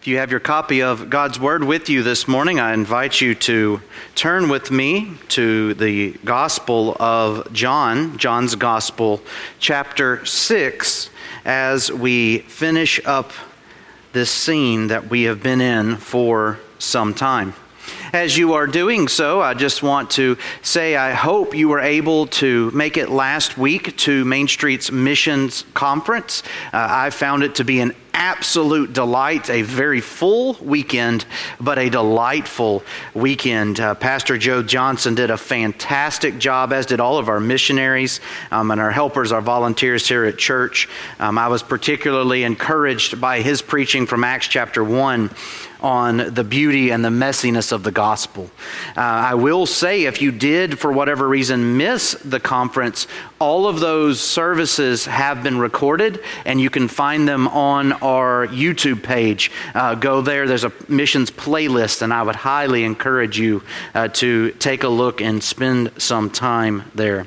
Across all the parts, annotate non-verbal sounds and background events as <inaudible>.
If you have your copy of God's Word with you this morning, I invite you to turn with me to the Gospel of John, John's Gospel, chapter 6, as we finish up this scene that we have been in for some time. As you are doing so, I just want to say I hope you were able to make it last week to Main Street's Missions Conference. Uh, I found it to be an absolute delight, a very full weekend, but a delightful weekend. Uh, Pastor Joe Johnson did a fantastic job, as did all of our missionaries um, and our helpers, our volunteers here at church. Um, I was particularly encouraged by his preaching from Acts chapter 1 on the beauty and the messiness of the gospel. Uh, I will say, if you did, for whatever reason, miss the conference, all of those services have been recorded, and you can find them on our YouTube page. Uh, go there, there's a missions playlist, and I would highly encourage you uh, to take a look and spend some time there.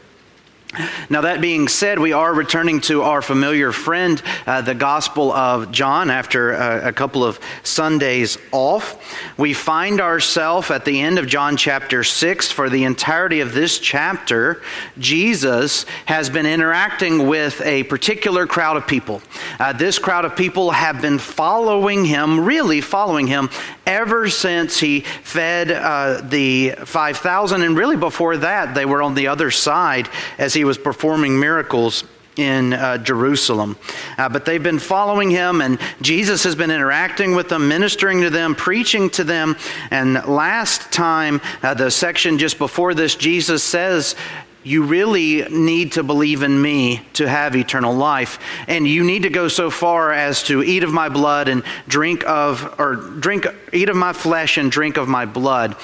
Now, that being said, we are returning to our familiar friend, uh, the Gospel of John, after uh, a couple of Sundays off. We find ourselves at the end of John chapter 6. For the entirety of this chapter, Jesus has been interacting with a particular crowd of people. Uh, this crowd of people have been following him, really following him, ever since he fed uh, the 5,000. And really before that, they were on the other side as he was performing miracles in uh, Jerusalem. Uh, but they've been following him, and Jesus has been interacting with them, ministering to them, preaching to them. And last time, uh, the section just before this, Jesus says, you really need to believe in me to have eternal life and you need to go so far as to eat of my blood and drink of or drink eat of my flesh and drink of my blood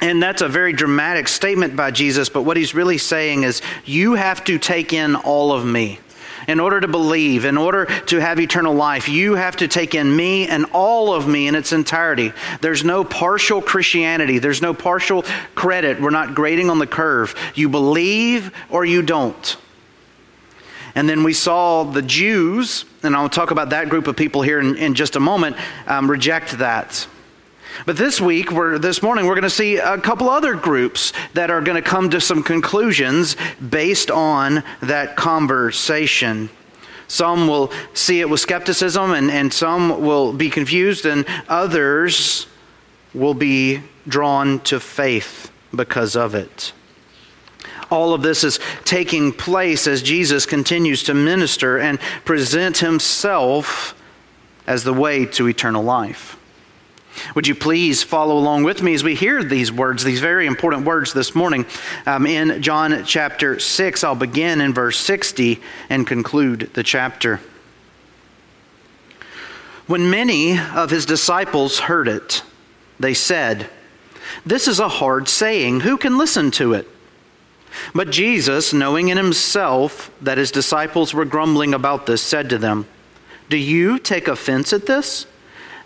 and that's a very dramatic statement by Jesus, but what he's really saying is, you have to take in all of me. In order to believe, in order to have eternal life, you have to take in me and all of me in its entirety. There's no partial Christianity, there's no partial credit. We're not grading on the curve. You believe or you don't. And then we saw the Jews, and I'll talk about that group of people here in, in just a moment, um, reject that. But this week, we're, this morning, we're going to see a couple other groups that are going to come to some conclusions based on that conversation. Some will see it with skepticism, and, and some will be confused, and others will be drawn to faith because of it. All of this is taking place as Jesus continues to minister and present himself as the way to eternal life. Would you please follow along with me as we hear these words, these very important words this morning? Um, in John chapter 6, I'll begin in verse 60 and conclude the chapter. When many of his disciples heard it, they said, This is a hard saying. Who can listen to it? But Jesus, knowing in himself that his disciples were grumbling about this, said to them, Do you take offense at this?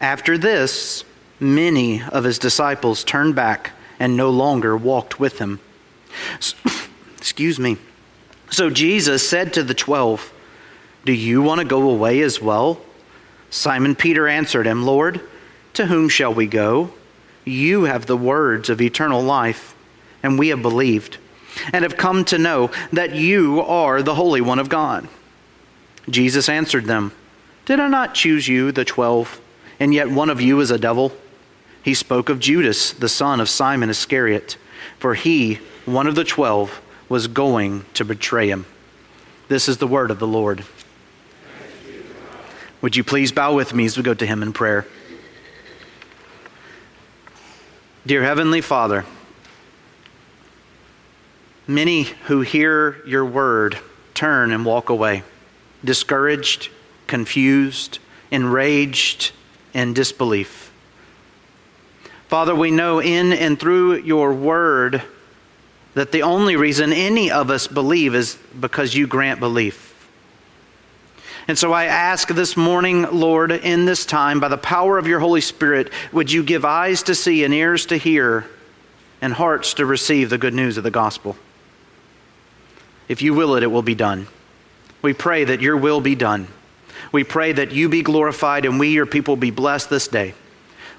After this, many of his disciples turned back and no longer walked with him. So, <laughs> excuse me. So Jesus said to the twelve, Do you want to go away as well? Simon Peter answered him, Lord, to whom shall we go? You have the words of eternal life, and we have believed, and have come to know that you are the Holy One of God. Jesus answered them, Did I not choose you, the twelve? And yet one of you is a devil? He spoke of Judas, the son of Simon Iscariot, for he, one of the twelve, was going to betray him. This is the word of the Lord. Would you please bow with me as we go to him in prayer? Dear Heavenly Father, many who hear your word turn and walk away, discouraged, confused, enraged in disbelief. Father, we know in and through your word that the only reason any of us believe is because you grant belief. And so I ask this morning, Lord, in this time, by the power of your Holy Spirit, would you give eyes to see and ears to hear and hearts to receive the good news of the gospel? If you will it, it will be done. We pray that your will be done. We pray that you be glorified and we, your people, be blessed this day.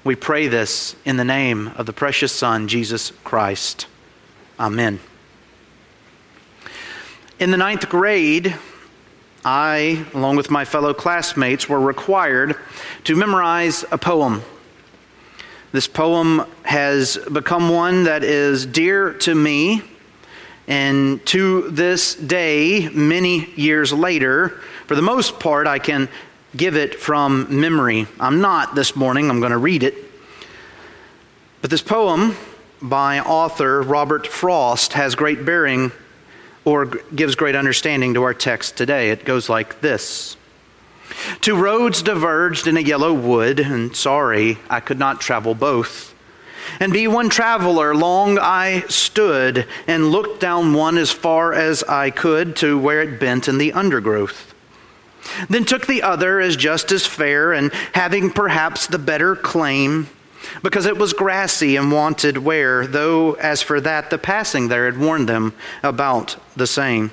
We pray this in the name of the precious Son, Jesus Christ. Amen. In the ninth grade, I, along with my fellow classmates, were required to memorize a poem. This poem has become one that is dear to me, and to this day, many years later, for the most part, I can give it from memory. I'm not this morning, I'm going to read it. But this poem by author Robert Frost has great bearing or gives great understanding to our text today. It goes like this Two roads diverged in a yellow wood, and sorry, I could not travel both. And be one traveler, long I stood and looked down one as far as I could to where it bent in the undergrowth. Then took the other as just as fair, and having perhaps the better claim because it was grassy and wanted wear, though as for that, the passing there had warned them about the same.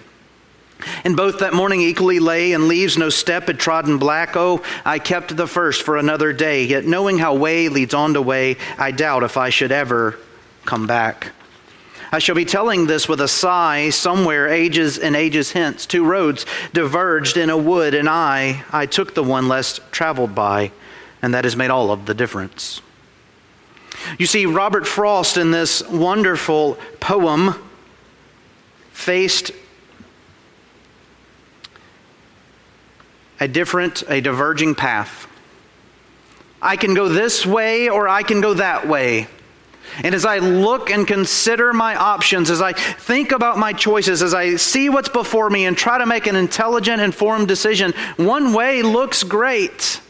And both that morning equally lay, and leaves no step had trodden black. Oh, I kept the first for another day, yet knowing how way leads on to way, I doubt if I should ever come back. I shall be telling this with a sigh somewhere ages and ages hence. Two roads diverged in a wood, and I, I took the one less traveled by, and that has made all of the difference. You see, Robert Frost in this wonderful poem faced a different, a diverging path. I can go this way or I can go that way. And as I look and consider my options, as I think about my choices, as I see what's before me and try to make an intelligent, informed decision, one way looks great.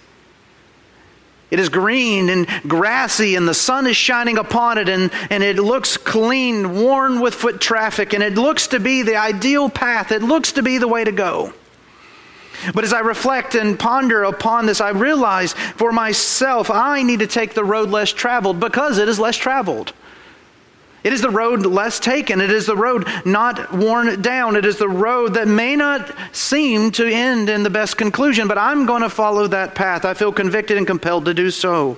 It is green and grassy, and the sun is shining upon it, and, and it looks clean, worn with foot traffic, and it looks to be the ideal path. It looks to be the way to go. But as I reflect and ponder upon this, I realize for myself, I need to take the road less traveled because it is less traveled. It is the road less taken. It is the road not worn down. It is the road that may not seem to end in the best conclusion, but I'm going to follow that path. I feel convicted and compelled to do so.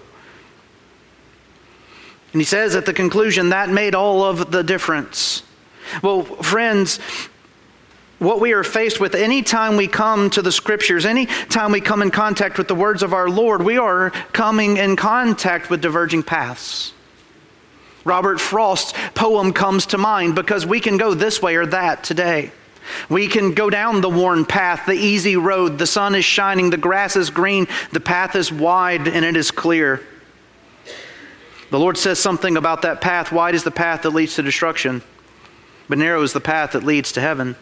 And he says at the conclusion, that made all of the difference. Well, friends, what we are faced with anytime we come to the scriptures, anytime we come in contact with the words of our Lord, we are coming in contact with diverging paths. Robert Frost's poem comes to mind because we can go this way or that today. We can go down the worn path, the easy road. The sun is shining, the grass is green, the path is wide, and it is clear. The Lord says something about that path. Wide is the path that leads to destruction, but narrow is the path that leads to heaven.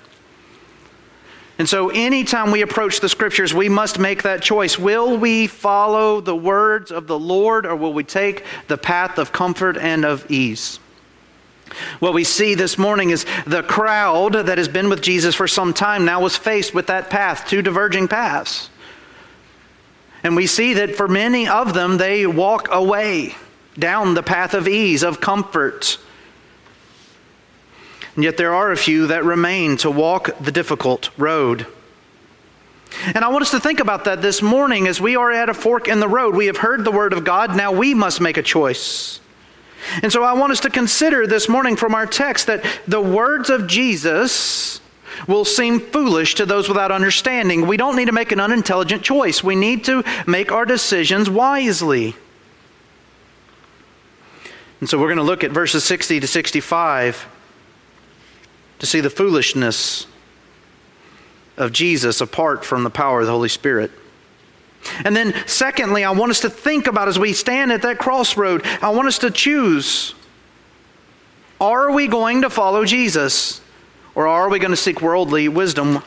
And so, anytime we approach the scriptures, we must make that choice. Will we follow the words of the Lord or will we take the path of comfort and of ease? What we see this morning is the crowd that has been with Jesus for some time now was faced with that path, two diverging paths. And we see that for many of them, they walk away down the path of ease, of comfort, and yet there are a few that remain to walk the difficult road. And I want us to think about that this morning as we are at a fork in the road. We have heard the word of God, now we must make a choice. And so I want us to consider this morning from our text that the words of Jesus will seem foolish to those without understanding. We don't need to make an unintelligent choice, we need to make our decisions wisely. And so we're going to look at verses 60 to 65 to see the foolishness of Jesus apart from the power of the Holy Spirit. And then, secondly, I want us to think about as we stand at that crossroad, I want us to choose are we going to follow Jesus or are we going to seek worldly wisdom?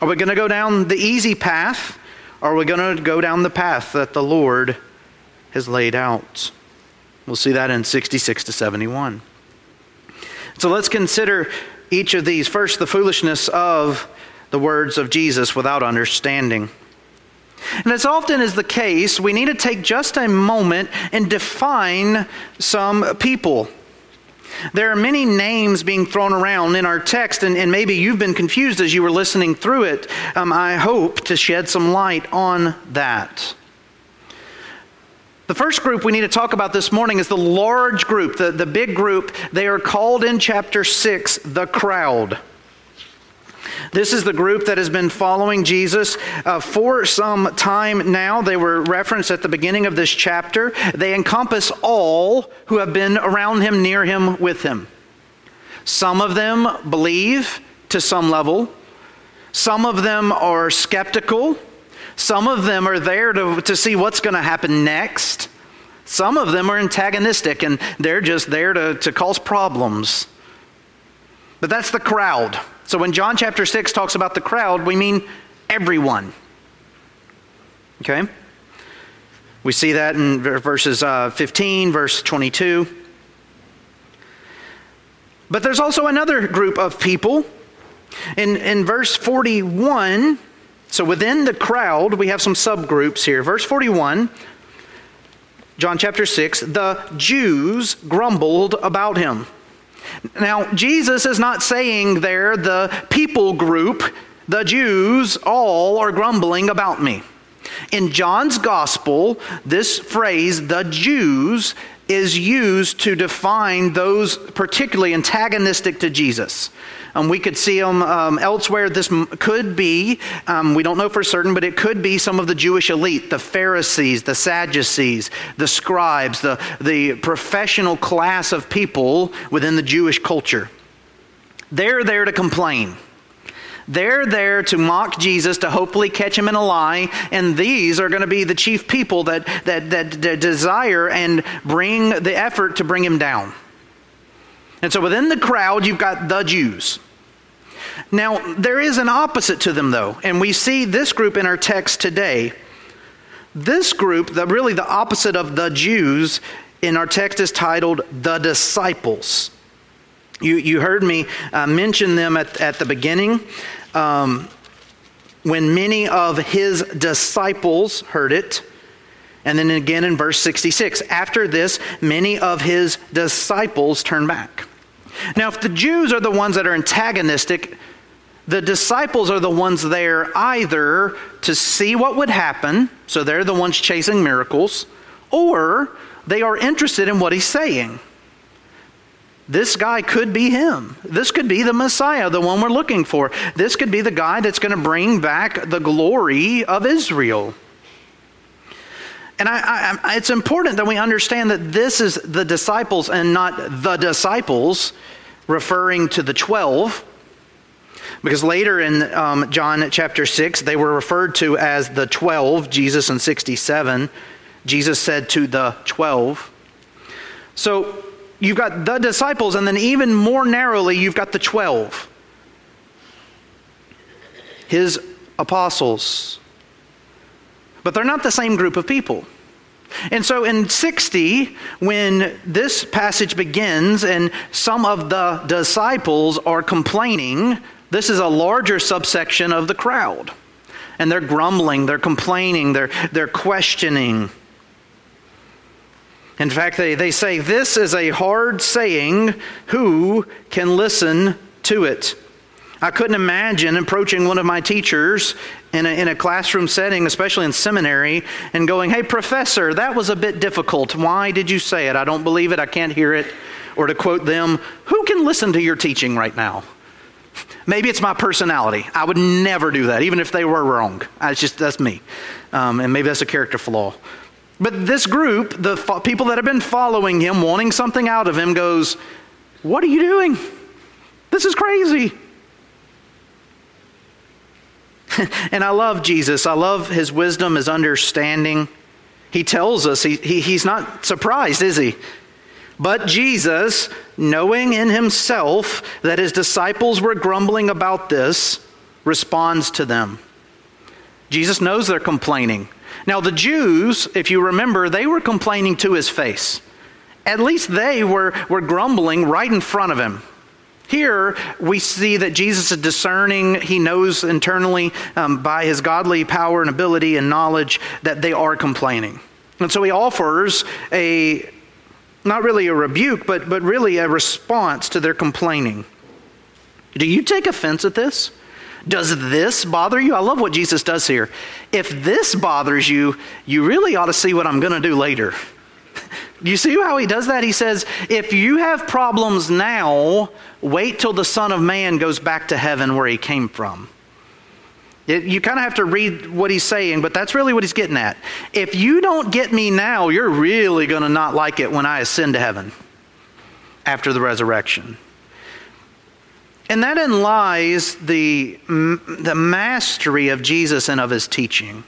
Are we going to go down the easy path Or are we going to go down the path that the Lord has laid out? We'll see that in 66 to 71. So let's consider each of these. First, the foolishness of the words of Jesus without understanding. And as often is the case, we need to take just a moment and define some people. There are many names being thrown around in our text, and, and maybe you've been confused as you were listening through it. Um, I hope to shed some light on that. The first group we need to talk about this morning is the large group, the, the big group. They are called in chapter 6 the crowd. This is the group that has been following Jesus uh, for some time now. They were referenced at the beginning of this chapter. They encompass all who have been around him, near him, with him. Some of them believe to some level, some of them are skeptical, some of them are there to, to see what's going to happen next. Some of them are antagonistic and they're just there to, to cause problems. But that's the crowd. So when John chapter 6 talks about the crowd, we mean everyone. Okay? We see that in verses uh, 15, verse 22. But there's also another group of people. In, in verse 41, so within the crowd, we have some subgroups here. Verse 41, John chapter 6, the Jews grumbled about him. Now, Jesus is not saying there the people group, the Jews, all are grumbling about me. In John's gospel, this phrase, the Jews, is used to define those particularly antagonistic to Jesus. Um, we could see them um, elsewhere. This could be, um, we don't know for certain, but it could be some of the Jewish elite, the Pharisees, the Sadducees, the scribes, the, the professional class of people within the Jewish culture. They're there to complain. They're there to mock Jesus, to hopefully catch him in a lie, and these are going to be the chief people that, that, that, that desire and bring the effort to bring him down. And so within the crowd, you've got the Jews. Now, there is an opposite to them, though, and we see this group in our text today. This group, the, really the opposite of the Jews, in our text is titled the disciples. You, you heard me uh, mention them at, at the beginning. Um, when many of his disciples heard it, and then again in verse 66. After this, many of his disciples turned back. Now, if the Jews are the ones that are antagonistic, the disciples are the ones there either to see what would happen, so they're the ones chasing miracles, or they are interested in what he's saying. This guy could be him. This could be the Messiah, the one we're looking for. This could be the guy that's going to bring back the glory of Israel. And I, I, it's important that we understand that this is the disciples and not the disciples, referring to the 12. Because later in um, John chapter 6, they were referred to as the 12, Jesus in 67. Jesus said to the 12. So you've got the disciples, and then even more narrowly, you've got the 12. His apostles. But they're not the same group of people. And so in 60, when this passage begins and some of the disciples are complaining, this is a larger subsection of the crowd. And they're grumbling, they're complaining, they're, they're questioning. In fact, they, they say, This is a hard saying. Who can listen to it? I couldn't imagine approaching one of my teachers in a, in a classroom setting, especially in seminary, and going, Hey, professor, that was a bit difficult. Why did you say it? I don't believe it. I can't hear it. Or to quote them, Who can listen to your teaching right now? Maybe it's my personality. I would never do that, even if they were wrong. It's just, that's me. Um, and maybe that's a character flaw. But this group, the fo- people that have been following him, wanting something out of him, goes, What are you doing? This is crazy. <laughs> and I love Jesus. I love his wisdom, his understanding. He tells us, he, he, he's not surprised, is he? But Jesus, knowing in himself that his disciples were grumbling about this, responds to them. Jesus knows they're complaining. Now, the Jews, if you remember, they were complaining to his face. At least they were, were grumbling right in front of him. Here, we see that Jesus is discerning. He knows internally um, by his godly power and ability and knowledge that they are complaining. And so he offers a, not really a rebuke, but, but really a response to their complaining. Do you take offense at this? Does this bother you? I love what Jesus does here. If this bothers you, you really ought to see what I'm going to do later. You see how he does that? He says, if you have problems now, wait till the Son of Man goes back to heaven where he came from. It, you kind of have to read what he's saying, but that's really what he's getting at. If you don't get me now, you're really going to not like it when I ascend to heaven after the resurrection. And therein lies the, the mastery of Jesus and of his teaching.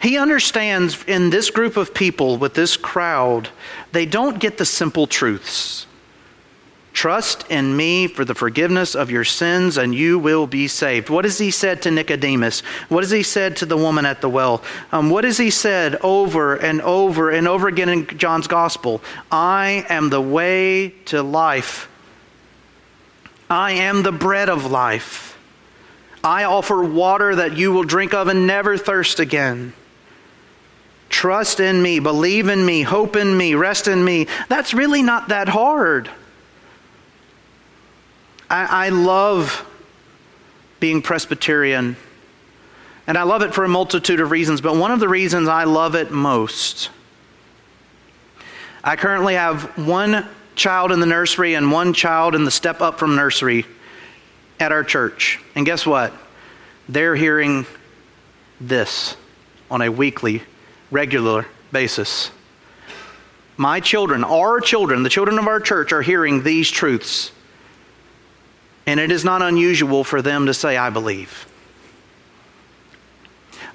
He understands in this group of people, with this crowd, they don't get the simple truths. Trust in me for the forgiveness of your sins, and you will be saved. What has he said to Nicodemus? What has he said to the woman at the well? Um, what has he said over and over and over again in John's gospel? I am the way to life. I am the bread of life. I offer water that you will drink of and never thirst again. Trust in me, believe in me, hope in me, rest in me. That's really not that hard. I, I love being Presbyterian, and I love it for a multitude of reasons, but one of the reasons I love it most, I currently have one child in the nursery and one child in the step up from nursery at our church. And guess what? They're hearing this on a weekly, regular basis. My children, our children, the children of our church, are hearing these truths. And it is not unusual for them to say, I believe.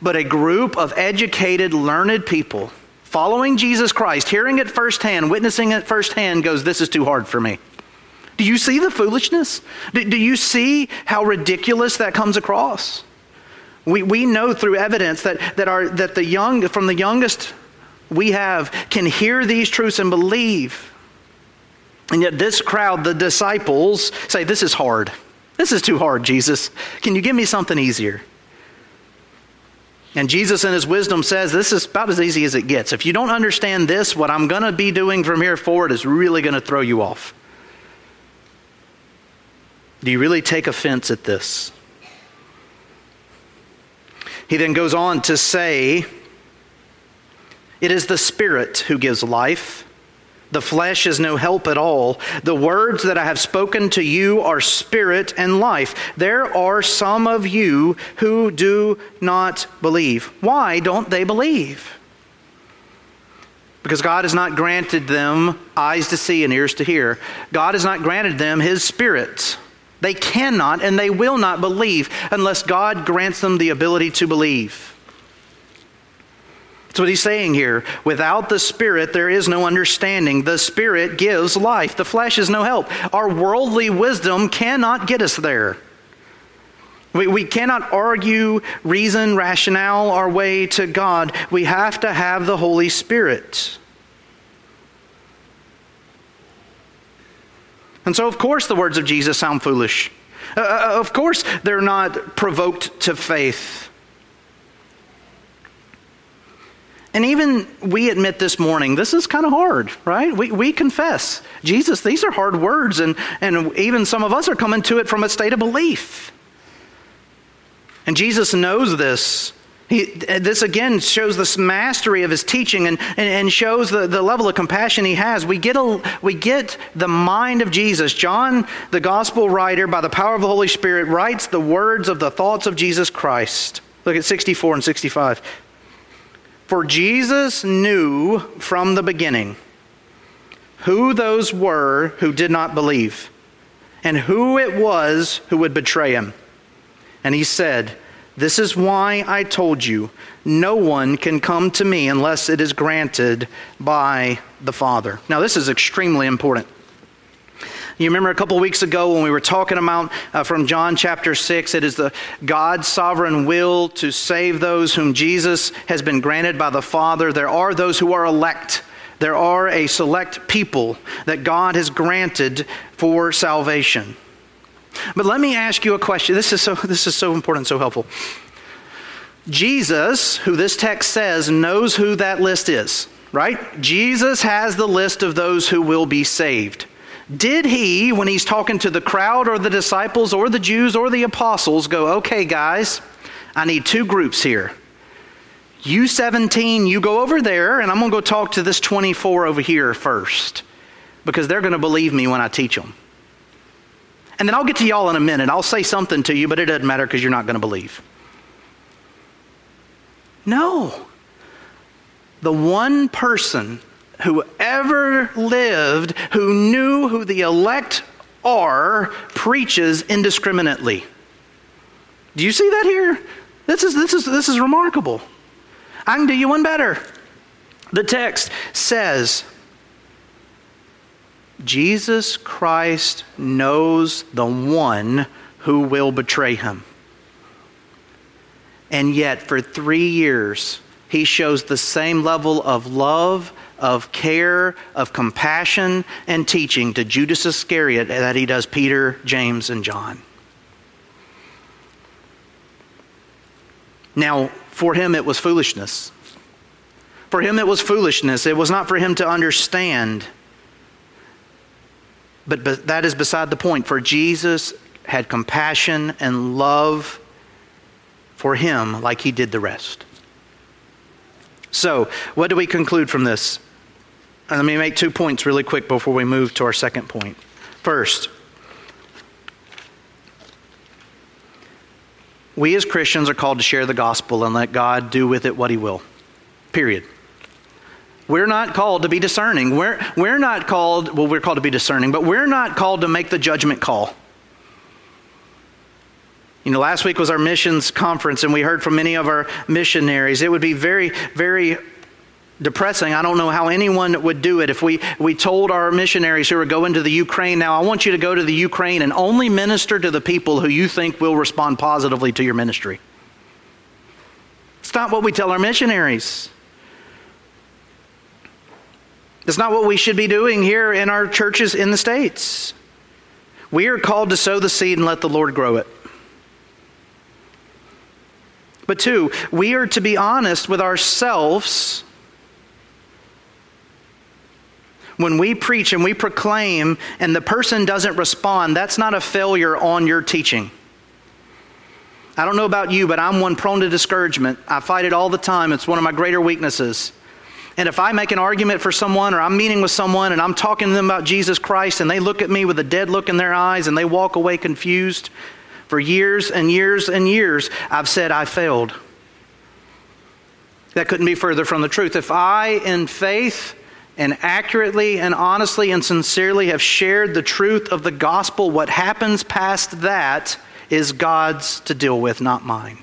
But a group of educated, learned people following Jesus Christ, hearing it firsthand, witnessing it firsthand, goes, This is too hard for me. Do you see the foolishness? Do, do you see how ridiculous that comes across? We, we know through evidence that, that, our, that the young, from the youngest we have, can hear these truths and believe. And yet, this crowd, the disciples, say, This is hard. This is too hard, Jesus. Can you give me something easier? And Jesus, in his wisdom, says this is about as easy as it gets. If you don't understand this, what I'm going to be doing from here forward is really going to throw you off. Do you really take offense at this? He then goes on to say, It is the Spirit who gives life. The flesh is no help at all. The words that I have spoken to you are spirit and life. There are some of you who do not believe. Why don't they believe? Because God has not granted them eyes to see and ears to hear. God has not granted them His Spirit. They cannot and they will not believe unless God grants them the ability to believe. That's what he's saying here. Without the Spirit, there is no understanding. The Spirit gives life, the flesh is no help. Our worldly wisdom cannot get us there. We, we cannot argue, reason, rationale our way to God. We have to have the Holy Spirit. And so, of course, the words of Jesus sound foolish. Uh, uh of course, they're not provoked to faith. And even we admit this morning, this is kind of hard, right? We, we confess, Jesus, these are hard words, and, and even some of us are coming to it from a state of belief. And Jesus knows this. He, this again shows this mastery of his teaching and, and, and, shows the, the level of compassion he has. We get, a, we get the mind of Jesus. John, the gospel writer, by the power of the Holy Spirit, writes the words of the thoughts of Jesus Christ. Look at 64 and 65. For Jesus knew from the beginning who those were who did not believe and who it was who would betray him. And he said, This is why I told you, no one can come to me unless it is granted by the Father. Now, this is extremely important. You remember a couple weeks ago when we were talking about uh, from John chapter 6, it is the God's sovereign will to save those whom Jesus has been granted by the Father. There are those who are elect. There are a select people that God has granted for salvation. But let me ask you a question. This is so, this is so important, so helpful. Jesus, who this text says, knows who that list is, right? Jesus has the list of those who will be saved. Did he, when he's talking to the crowd or the disciples or the Jews or the apostles, go, okay, guys, I need two groups here. You 17, you go over there, and I'm going to go talk to this 24 over here first because they're going to believe me when I teach them. And then I'll get to y'all in a minute. I'll say something to you, but it doesn't matter because you're not going to believe. No. The one person who ever lived who knew who the elect are preaches indiscriminately. Do you see that here? This is, this is, this is remarkable. I can do you one better. The text says, Jesus Christ knows the one who will betray him. And yet, for three years, he shows the same level of love, of care, of compassion, and teaching to Judas Iscariot that he does Peter, James, and John. Now, for him, it was foolishness. For him, it was foolishness. It was not for him to understand. But, but that is beside the point. For Jesus had compassion and love for him like he did the rest. So, what do we conclude from this? And let me make two points really quick before we move to our second point. First, we as Christians are called to share the gospel and let God do with it what he will. Period. We're not called to be discerning. We're, we're not called, well, we're called to be discerning, but we're not called to make the judgment call. You know, last week was our missions conference, and we heard from many of our missionaries. It would be very, very depressing. I don't know how anyone would do it if we, we told our missionaries who are going to the Ukraine now, I want you to go to the Ukraine and only minister to the people who you think will respond positively to your ministry. It's not what we tell our missionaries. It's not what we should be doing here in our churches in the States. We are called to sow the seed and let the Lord grow it. But two, we are to be honest with ourselves when we preach and we proclaim and the person doesn't respond, that's not a failure on your teaching. I don't know about you, but I'm one prone to discouragement. I fight it all the time. It's one of my greater weaknesses. And if I make an argument for someone or I'm meeting with someone and I'm talking to them about Jesus Christ and they look at me with a dead look in their eyes and they walk away confused, for years and years and years, I've said I failed. That couldn't be further from the truth. If I, in faith, and accurately and honestly and sincerely have shared the truth of the gospel, what happens past that is God's to deal with, not mine.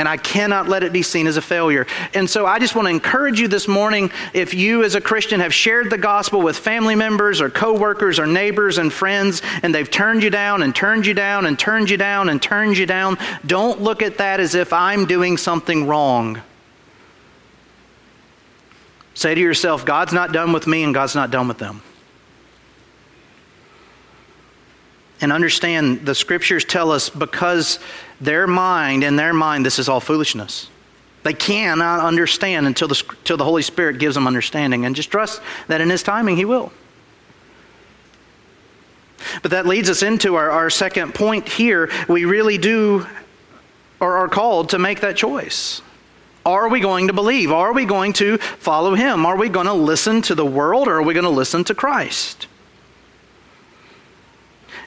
And I cannot let it be seen as a failure. And so I just want to encourage you this morning if you as a Christian have shared the gospel with family members or coworkers or neighbors and friends and they've turned you down and turned you down and turned you down and turned you down, don't look at that as if I'm doing something wrong. Say to yourself, God's not done with me and God's not done with them. And understand the scriptures tell us because their mind, in their mind, this is all foolishness. They cannot understand until the, until the Holy Spirit gives them understanding. And just trust that in His timing, He will. But that leads us into our, our second point here. We really do, or are called to make that choice. Are we going to believe? Are we going to follow him? Are we going to listen to the world or are we going to listen to Christ?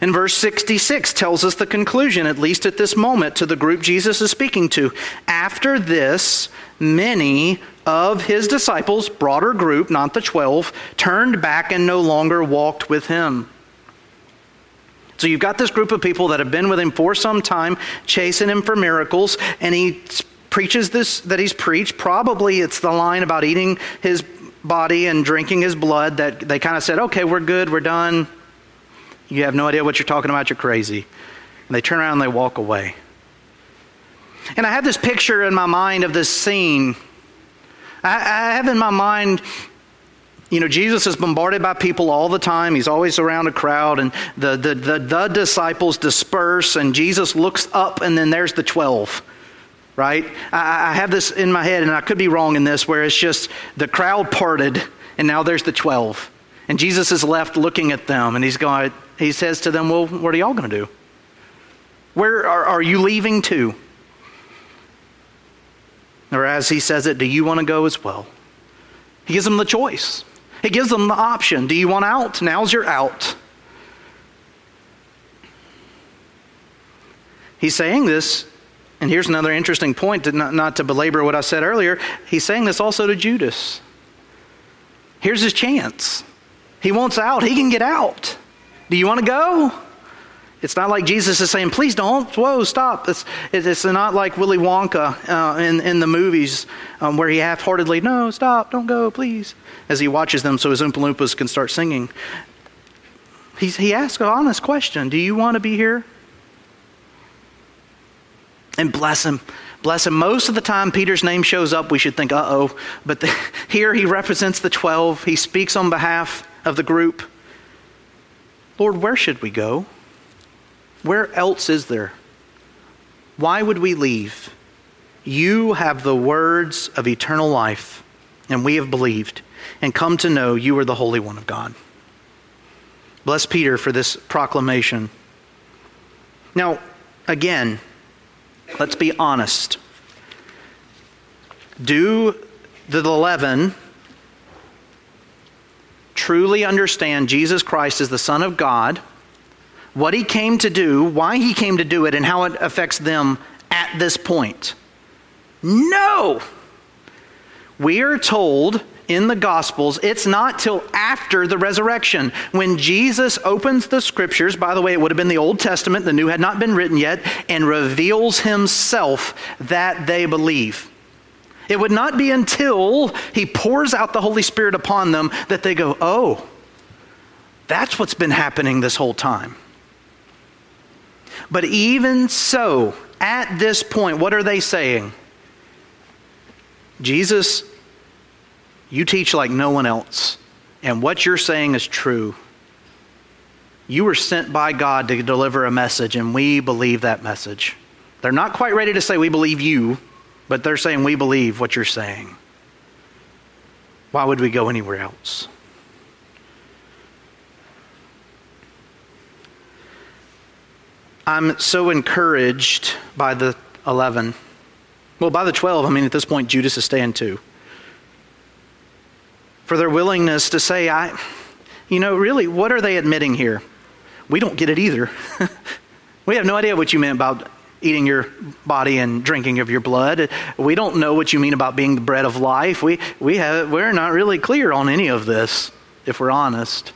And verse 66 tells us the conclusion, at least at this moment, to the group Jesus is speaking to. After this, many of his disciples, broader group, not the 12, turned back and no longer walked with him. So you've got this group of people that have been with him for some time, chasing him for miracles, and he preaches this that he's preached. Probably it's the line about eating his body and drinking his blood that they kind of said, okay, we're good, we're done. You have no idea what you're talking about. You're crazy. And they turn around and they walk away. And I have this picture in my mind of this scene. I, I have in my mind you know, Jesus is bombarded by people all the time. He's always around a crowd, and the, the, the, the, disciples disperse, and Jesus looks up, and then there's the 12, right? I, I have this in my head, and I could be wrong in this, where it's just the crowd parted, and now there's the 12. And Jesus is left looking at them, and he's going, he says to them, Well, what are y'all going to do? Where are, are you leaving to? Or as he says it, do you want to go as well? He gives them the choice. He gives them the option. Do you want out? Now's your out. He's saying this, and here's another interesting point, to not, not to belabor what I said earlier. He's saying this also to Judas. Here's his chance. He wants out, he can get out. Do you want to go? It's not like Jesus is saying, please don't. Whoa, stop. It's, it's not like Willy Wonka uh, in, in the movies um, where he half heartedly, no, stop, don't go, please, as he watches them so his Oompa Loompas can start singing. He's, he asks an honest question Do you want to be here? And bless him. Bless him. Most of the time, Peter's name shows up, we should think, uh oh. But the, <laughs> here he represents the 12. He speaks on behalf of the group. Lord, where should we go? Where else is there? Why would we leave? You have the words of eternal life, and we have believed and come to know you are the Holy One of God. Bless Peter for this proclamation. Now, again, let's be honest. Do the 11 truly understand Jesus Christ as the Son of God? what he came to do, why he came to do it, and how it affects them at this point. No! We are told in the Gospels, it's not till after the resurrection. When Jesus opens the scriptures, by the way, it would have been the Old Testament, the New had not been written yet, and reveals himself that they believe. It would not be until he pours out the Holy Spirit upon them that they go, oh, that's what's been happening this whole time. But even so, at this point, what are they saying? Jesus, you teach like no one else, and what you're saying is true. You were sent by God to deliver a message, and we believe that message. They're not quite ready to say we believe you, but they're saying we believe what you're saying. Why would we go anywhere else? I'm so encouraged by the 11. Well, by the 12, I mean, at this point, Judas is staying too. For their willingness to say, I, you know, really, what are they admitting here? We don't get it either. <laughs> we have no idea what you meant about eating your body and drinking of your blood. We don't know what you mean about being the bread of life. We, we have, we're not really clear on any of this, if we're honest.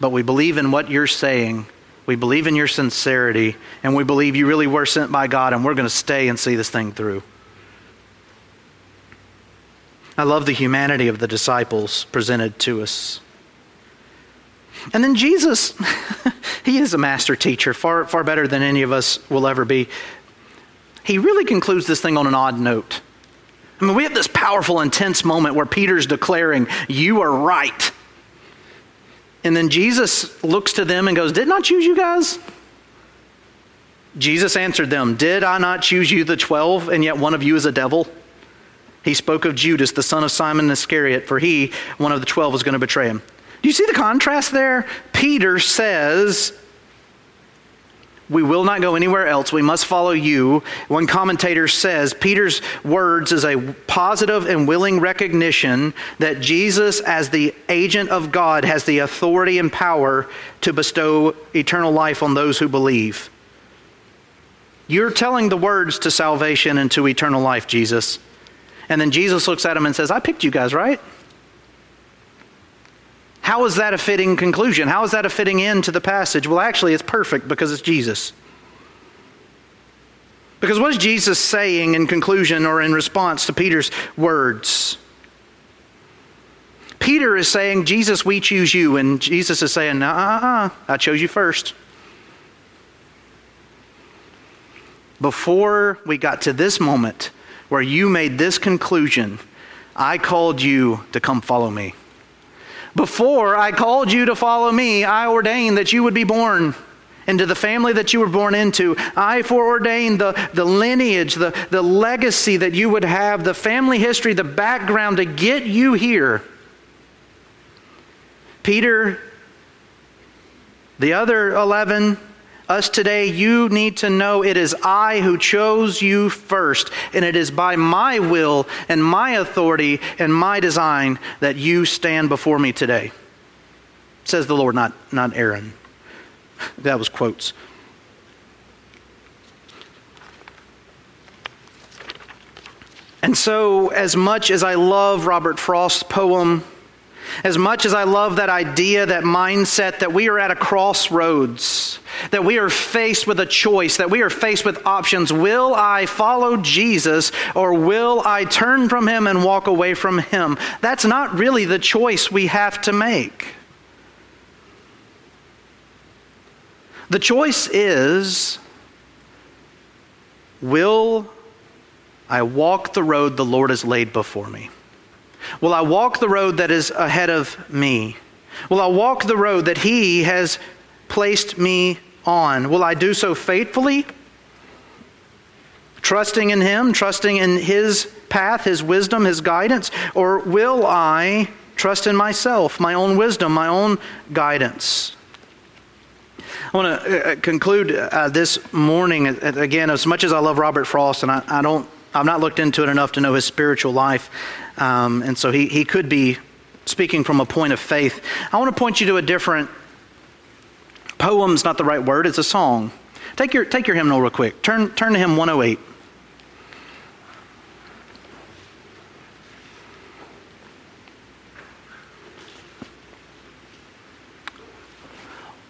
But we believe in what you're saying we believe in your sincerity, and we believe you really were sent by God, and we're going to stay and see this thing through. I love the humanity of the disciples presented to us. And then Jesus, <laughs> he is a master teacher, far, far better than any of us will ever be. He really concludes this thing on an odd note. I mean, we have this powerful, intense moment where Peter's declaring, You are right. And then Jesus looks to them and goes, Did not choose you guys? Jesus answered them, Did I not choose you, the twelve, and yet one of you is a devil? He spoke of Judas, the son of Simon Iscariot, for he, one of the twelve, was going to betray him. Do you see the contrast there? Peter says, we will not go anywhere else. We must follow you. One commentator says Peter's words is a positive and willing recognition that Jesus, as the agent of God, has the authority and power to bestow eternal life on those who believe. You're telling the words to salvation and to eternal life, Jesus. And then Jesus looks at him and says, I picked you guys, right? How is that a fitting conclusion? How is that a fitting end to the passage? Well, actually, it's perfect because it's Jesus. Because what is Jesus saying in conclusion or in response to Peter's words? Peter is saying, Jesus, we choose you. And Jesus is saying, uh uh, I chose you first. Before we got to this moment where you made this conclusion, I called you to come follow me. Before I called you to follow me, I ordained that you would be born into the family that you were born into. I foreordained the, the lineage, the, the legacy that you would have, the family history, the background to get you here. Peter, the other 11, us today, you need to know it is I who chose you first, and it is by my will and my authority and my design that you stand before me today. Says the Lord, not, not Aaron. <laughs> That was quotes. And so, as much as I love Robert Frost's poem, as much as I love that idea, that mindset that we are at a crossroads, that we are faced with a choice, that we are faced with options. Will I follow Jesus or will I turn from him and walk away from him? That's not really the choice we have to make. The choice is will I walk the road the Lord has laid before me? Will I walk the road that is ahead of me? Will I walk the road that He has placed me on? Will I do so faithfully? Trusting in Him, trusting in His path, His wisdom, His guidance? Or will I trust in myself, my own wisdom, my own guidance? I want to uh, conclude uh, this morning, uh, again, as much as I love Robert Frost, and I, I don't I've not looked into it enough to know his spiritual life. Um, and so he, he could be speaking from a point of faith. I want to point you to a different poem's not the right word, it's a song. Take your, take your hymnal real quick. Turn, turn to hymn 108.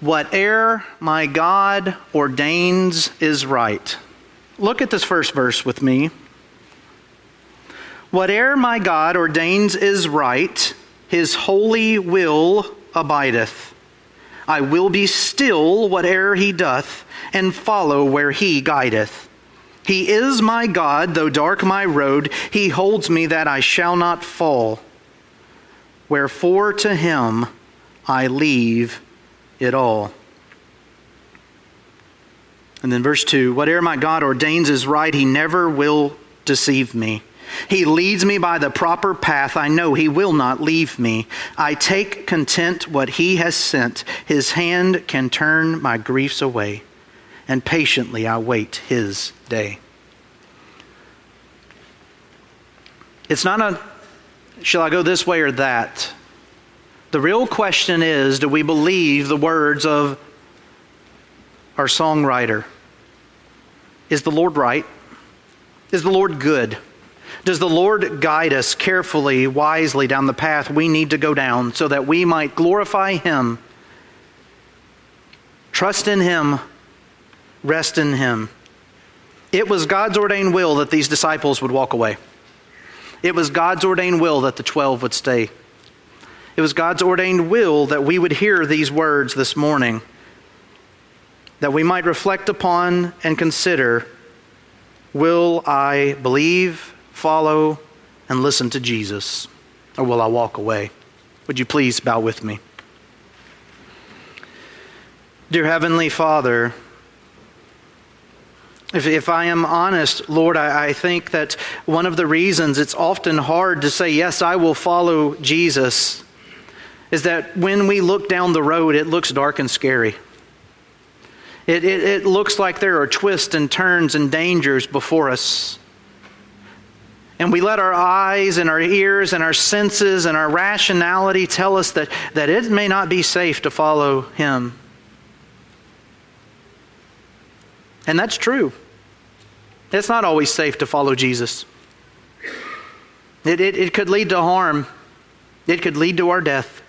Whate'er my God ordains is right. Look at this first verse with me. Whate'er my God ordains is right, his holy will abideth. I will be still whate'er he doth, and follow where he guideth. He is my God, though dark my road, he holds me that I shall not fall. Wherefore to him I leave it all. And then verse 2 Whate'er my God ordains is right, he never will deceive me. He leads me by the proper path. I know He will not leave me. I take content what He has sent. His hand can turn my griefs away, and patiently I wait His day. It's not a, shall I go this way or that? The real question is do we believe the words of our songwriter? Is the Lord right? Is the Lord good? Does the Lord guide us carefully, wisely down the path we need to go down so that we might glorify Him, trust in Him, rest in Him? It was God's ordained will that these disciples would walk away. It was God's ordained will that the 12 would stay. It was God's ordained will that we would hear these words this morning, that we might reflect upon and consider Will I believe follow, and listen to Jesus? Or will I walk away? Would you please bow with me? Dear Heavenly Father, if, if I am honest, Lord, I, I think that one of the reasons it's often hard to say, Yes, I will follow Jesus, is that when we look down the road, it looks dark and scary. It, it, it looks like there are twists and turns and dangers before us and we let our eyes and our ears and our senses and our rationality tell us that, that it may not be safe to follow Him. And that's true. It's not always safe to follow Jesus. It, it, it could lead to harm, it could lead to our death,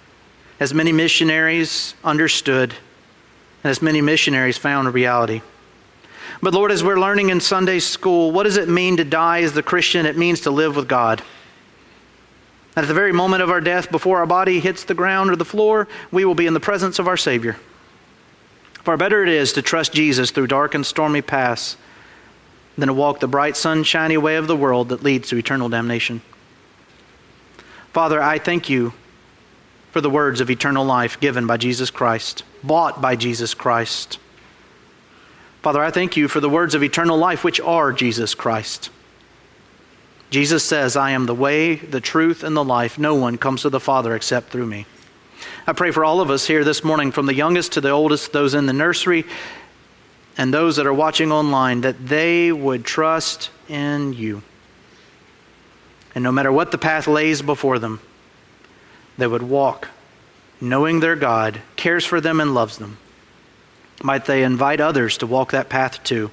as many missionaries understood and as many missionaries found a reality. But Lord, as we're learning in Sunday school, what does it mean to die as the Christian? It means to live with God. At the very moment of our death, before our body hits the ground or the floor, we will be in the presence of our Savior. Far better it is to trust Jesus through dark and stormy paths than to walk the bright, sunshiny way of the world that leads to eternal damnation. Father, I thank you for the words of eternal life given by Jesus Christ, bought by Jesus Christ. Father, I thank you for the words of eternal life, which are Jesus Christ. Jesus says, I am the way, the truth, and the life. No one comes to the Father except through me. I pray for all of us here this morning, from the youngest to the oldest, those in the nursery, and those that are watching online, that they would trust in you. And no matter what the path lays before them, they would walk knowing their God cares for them and loves them. Might they invite others to walk that path too?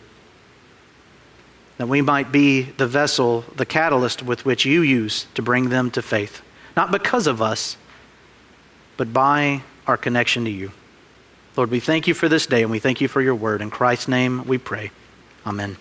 That we might be the vessel, the catalyst with which you use to bring them to faith. Not because of us, but by our connection to you. Lord, we thank you for this day and we thank you for your word. In Christ's name we pray. Amen.